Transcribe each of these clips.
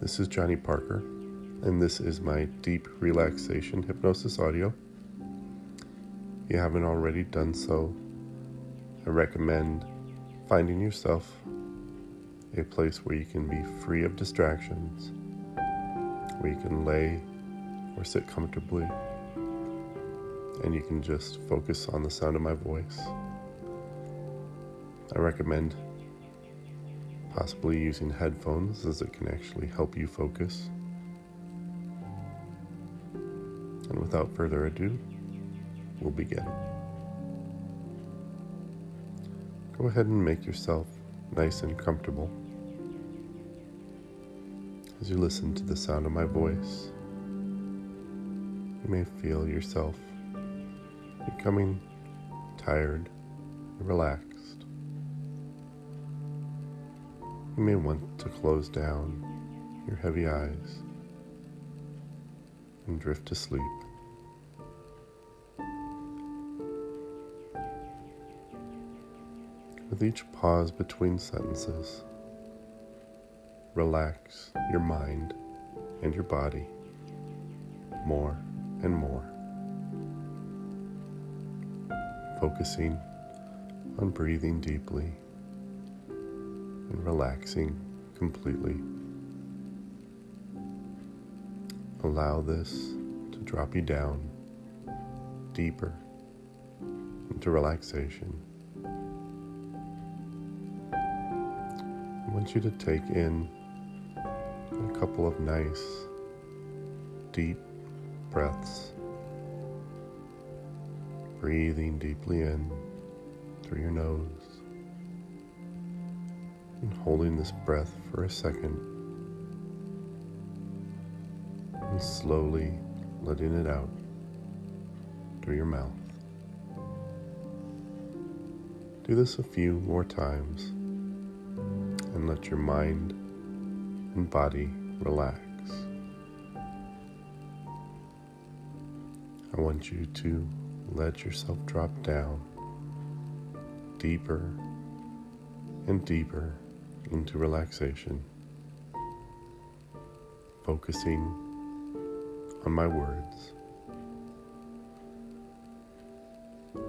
This is Johnny Parker, and this is my deep relaxation hypnosis audio. If you haven't already done so, I recommend finding yourself a place where you can be free of distractions, where you can lay or sit comfortably, and you can just focus on the sound of my voice. I recommend possibly using headphones as it can actually help you focus. And without further ado, we'll begin. Go ahead and make yourself nice and comfortable as you listen to the sound of my voice. You may feel yourself becoming tired and relaxed. You may want to close down your heavy eyes and drift to sleep. With each pause between sentences, relax your mind and your body more and more, focusing on breathing deeply and relaxing completely. Allow this to drop you down deeper into relaxation. I want you to take in a couple of nice, deep breaths. Breathing deeply in through your nose and holding this breath for a second and slowly letting it out through your mouth. Do this a few more times and let your mind and body relax. I want you to let yourself drop down deeper and deeper into relaxation, focusing on my words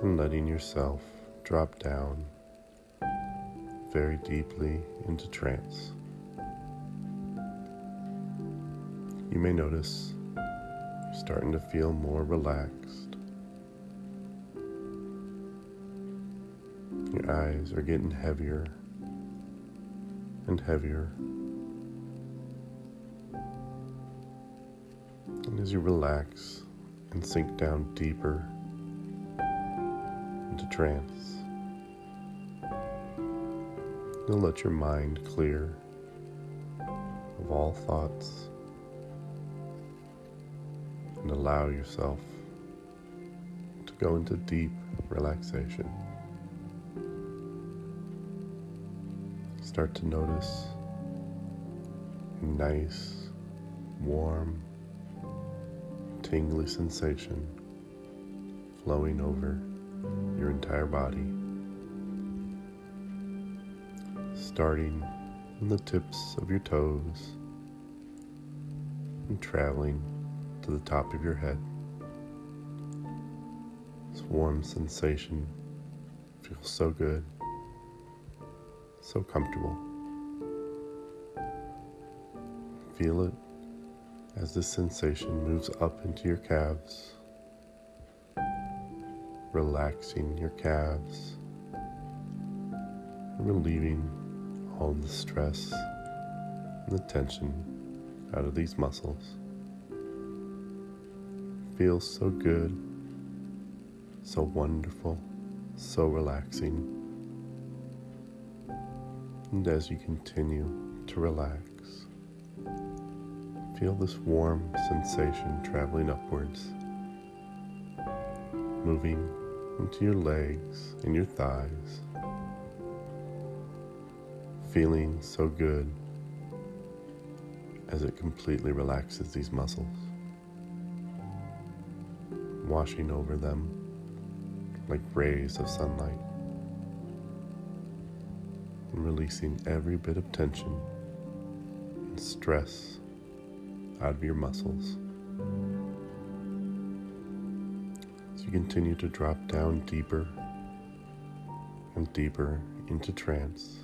and letting yourself drop down very deeply into trance. You may notice you're starting to feel more relaxed. Your eyes are getting heavier and heavier. And as you relax and sink down deeper into trance, you'll let your mind clear of all thoughts and allow yourself to go into deep relaxation. Start to notice nice, warm, tingly sensation flowing over your entire body, starting from the tips of your toes and traveling to the top of your head. This warm sensation feels so good so comfortable. Feel it as this sensation moves up into your calves, relaxing your calves, and relieving all the stress and the tension out of these muscles. Feels so good, so wonderful, so relaxing. And as you continue to relax, feel this warm sensation traveling upwards, moving into your legs and your thighs, feeling so good as it completely relaxes these muscles, washing over them like rays of sunlight releasing every bit of tension and stress out of your muscles. As you continue to drop down deeper and deeper into trance,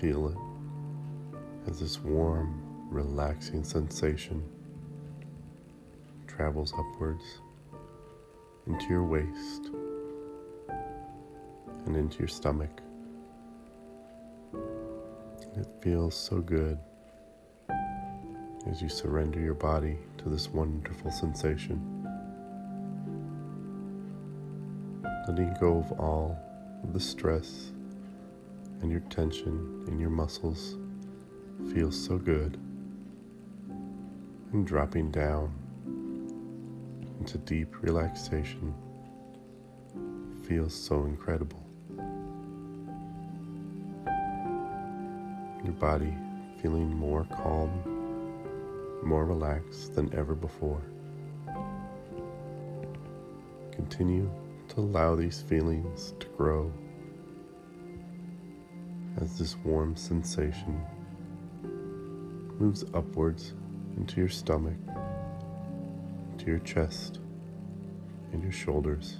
feel it as this warm, relaxing sensation travels upwards into your waist and into your stomach. It feels so good as you surrender your body to this wonderful sensation. Letting go of all of the stress and your tension in your muscles feels so good. And dropping down into deep relaxation feels so incredible. Your body feeling more calm, more relaxed than ever before. Continue to allow these feelings to grow as this warm sensation moves upwards into your stomach, to your chest, and your shoulders,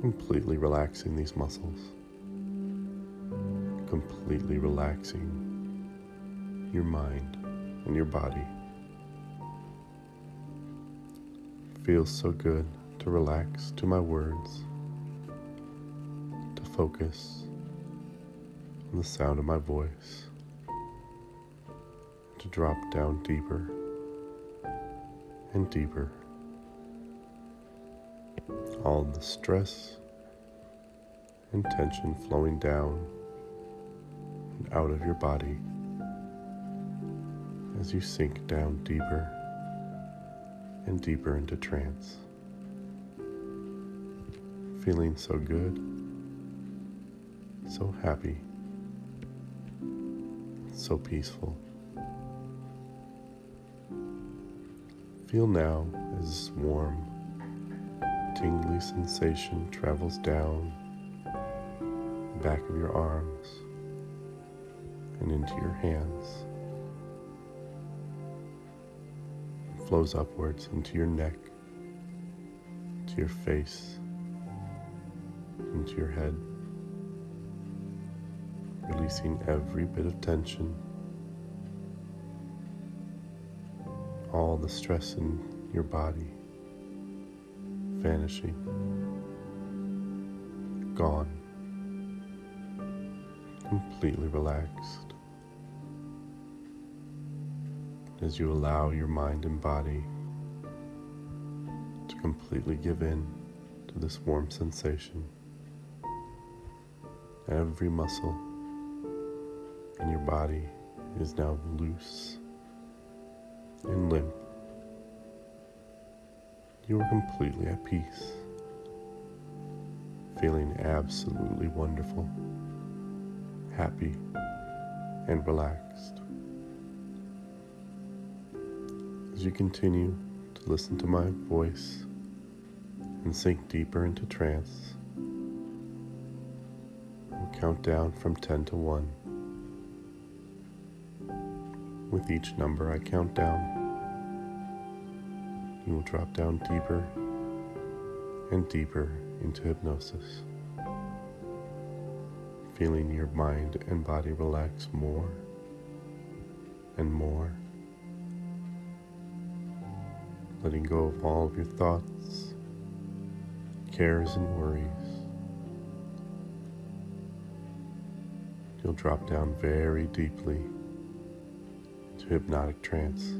completely relaxing these muscles, completely relaxing your mind and your body. feels so good to relax to my words, to focus on the sound of my voice to drop down deeper and deeper. All the stress and tension flowing down out of your body as you sink down deeper and deeper into trance. Feeling so good, so happy, so peaceful. Feel now as this warm, tingly sensation travels down the back of your arms and into your hands. It flows upwards into your neck, to your face, into your head, releasing every bit of tension all the stress in your body vanishing, gone, completely relaxed. As you allow your mind and body to completely give in to this warm sensation, every muscle in your body is now loose and limp, you are completely at peace, feeling absolutely wonderful, happy, and relaxed. As you continue to listen to my voice and sink deeper into trance, we'll count down from 10 to 1. With each number I count down, you will drop down deeper and deeper into hypnosis, feeling your mind and body relax more and more, letting go of all of your thoughts, cares, and worries. You'll drop down very deeply into hypnotic trance.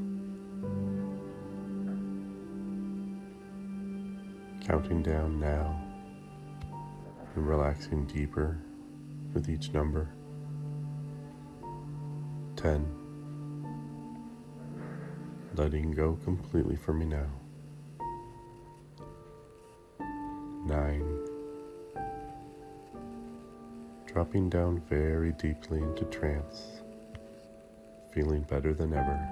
Counting down now and relaxing deeper with each number. 10. Letting go completely for me now. 9. Dropping down very deeply into trance, feeling better than ever.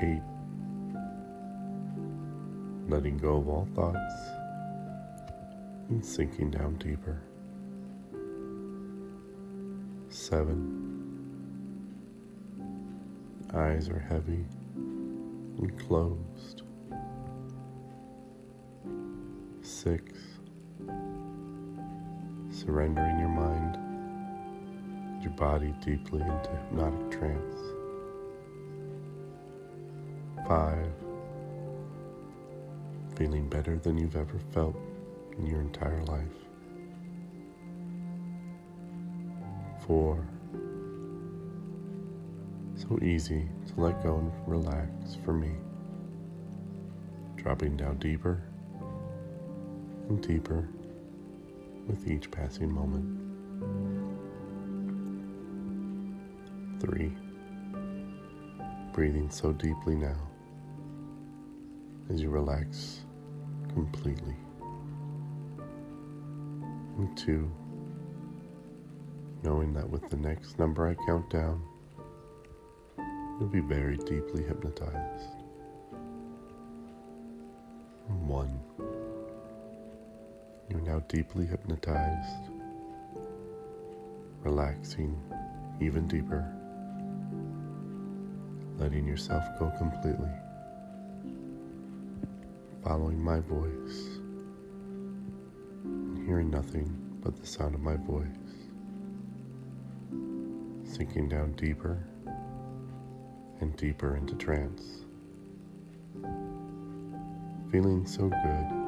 8 letting go of all thoughts and sinking down deeper. Seven. Eyes are heavy and closed. Six. Surrendering your mind, your body deeply into hypnotic trance. Five. Feeling better than you've ever felt in your entire life. Four. So easy to let go and relax for me. Dropping down deeper and deeper with each passing moment. Three. Breathing so deeply now as you relax completely. And two, knowing that with the next number I count down, you'll be very deeply hypnotized. One. You're now deeply hypnotized, relaxing even deeper, letting yourself go completely, following my voice, and hearing nothing but the sound of my voice, sinking down deeper and deeper into trance, feeling so good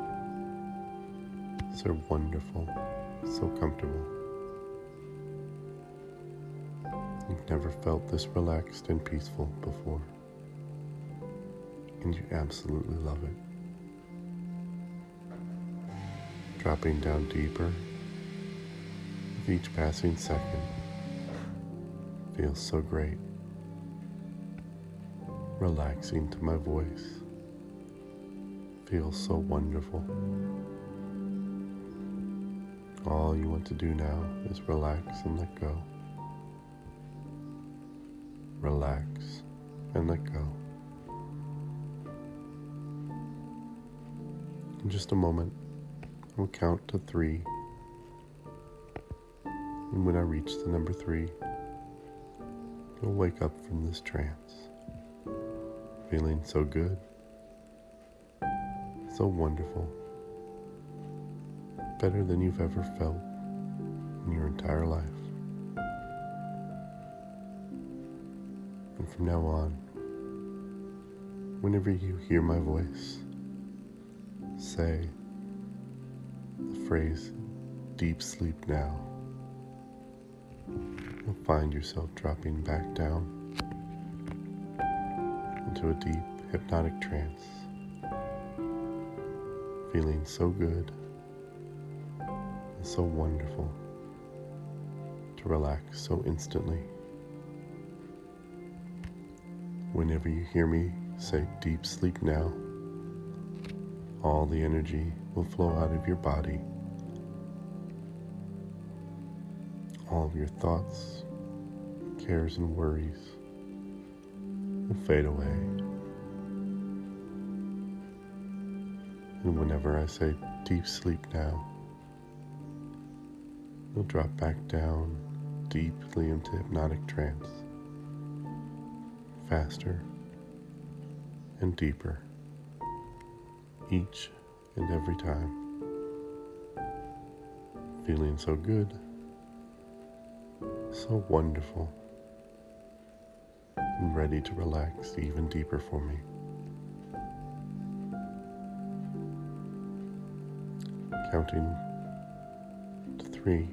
so wonderful, so comfortable. You've never felt this relaxed and peaceful before, and you absolutely love it. Dropping down deeper with each passing second feels so great. Relaxing to my voice feels so wonderful. All you want to do now is relax and let go. Relax and let go. In just a moment, I'll count to three. And when I reach the number three, you'll wake up from this trance, feeling so good, so wonderful better than you've ever felt in your entire life. And from now on, whenever you hear my voice, say the phrase deep sleep now. You'll find yourself dropping back down into a deep hypnotic trance, feeling so good and so wonderful to relax so instantly. Whenever you hear me say deep sleep now, all the energy will flow out of your body. All of your thoughts, cares, and worries will fade away. And whenever I say deep sleep now, You'll drop back down deeply into hypnotic trance, faster and deeper each and every time. Feeling so good, so wonderful, and ready to relax even deeper for me. Counting to three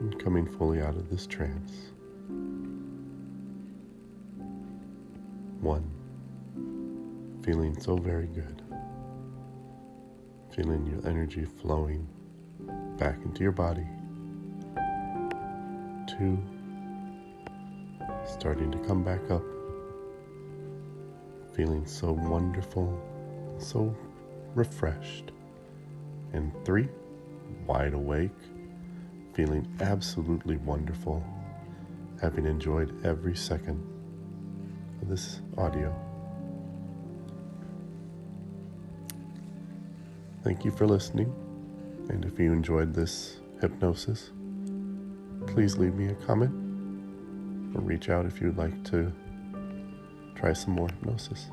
and coming fully out of this trance. One, feeling so very good, feeling your energy flowing back into your body. Two, starting to come back up, feeling so wonderful, so refreshed. And three, wide awake feeling absolutely wonderful, having enjoyed every second of this audio. Thank you for listening, and if you enjoyed this hypnosis, please leave me a comment or reach out if you'd like to try some more hypnosis.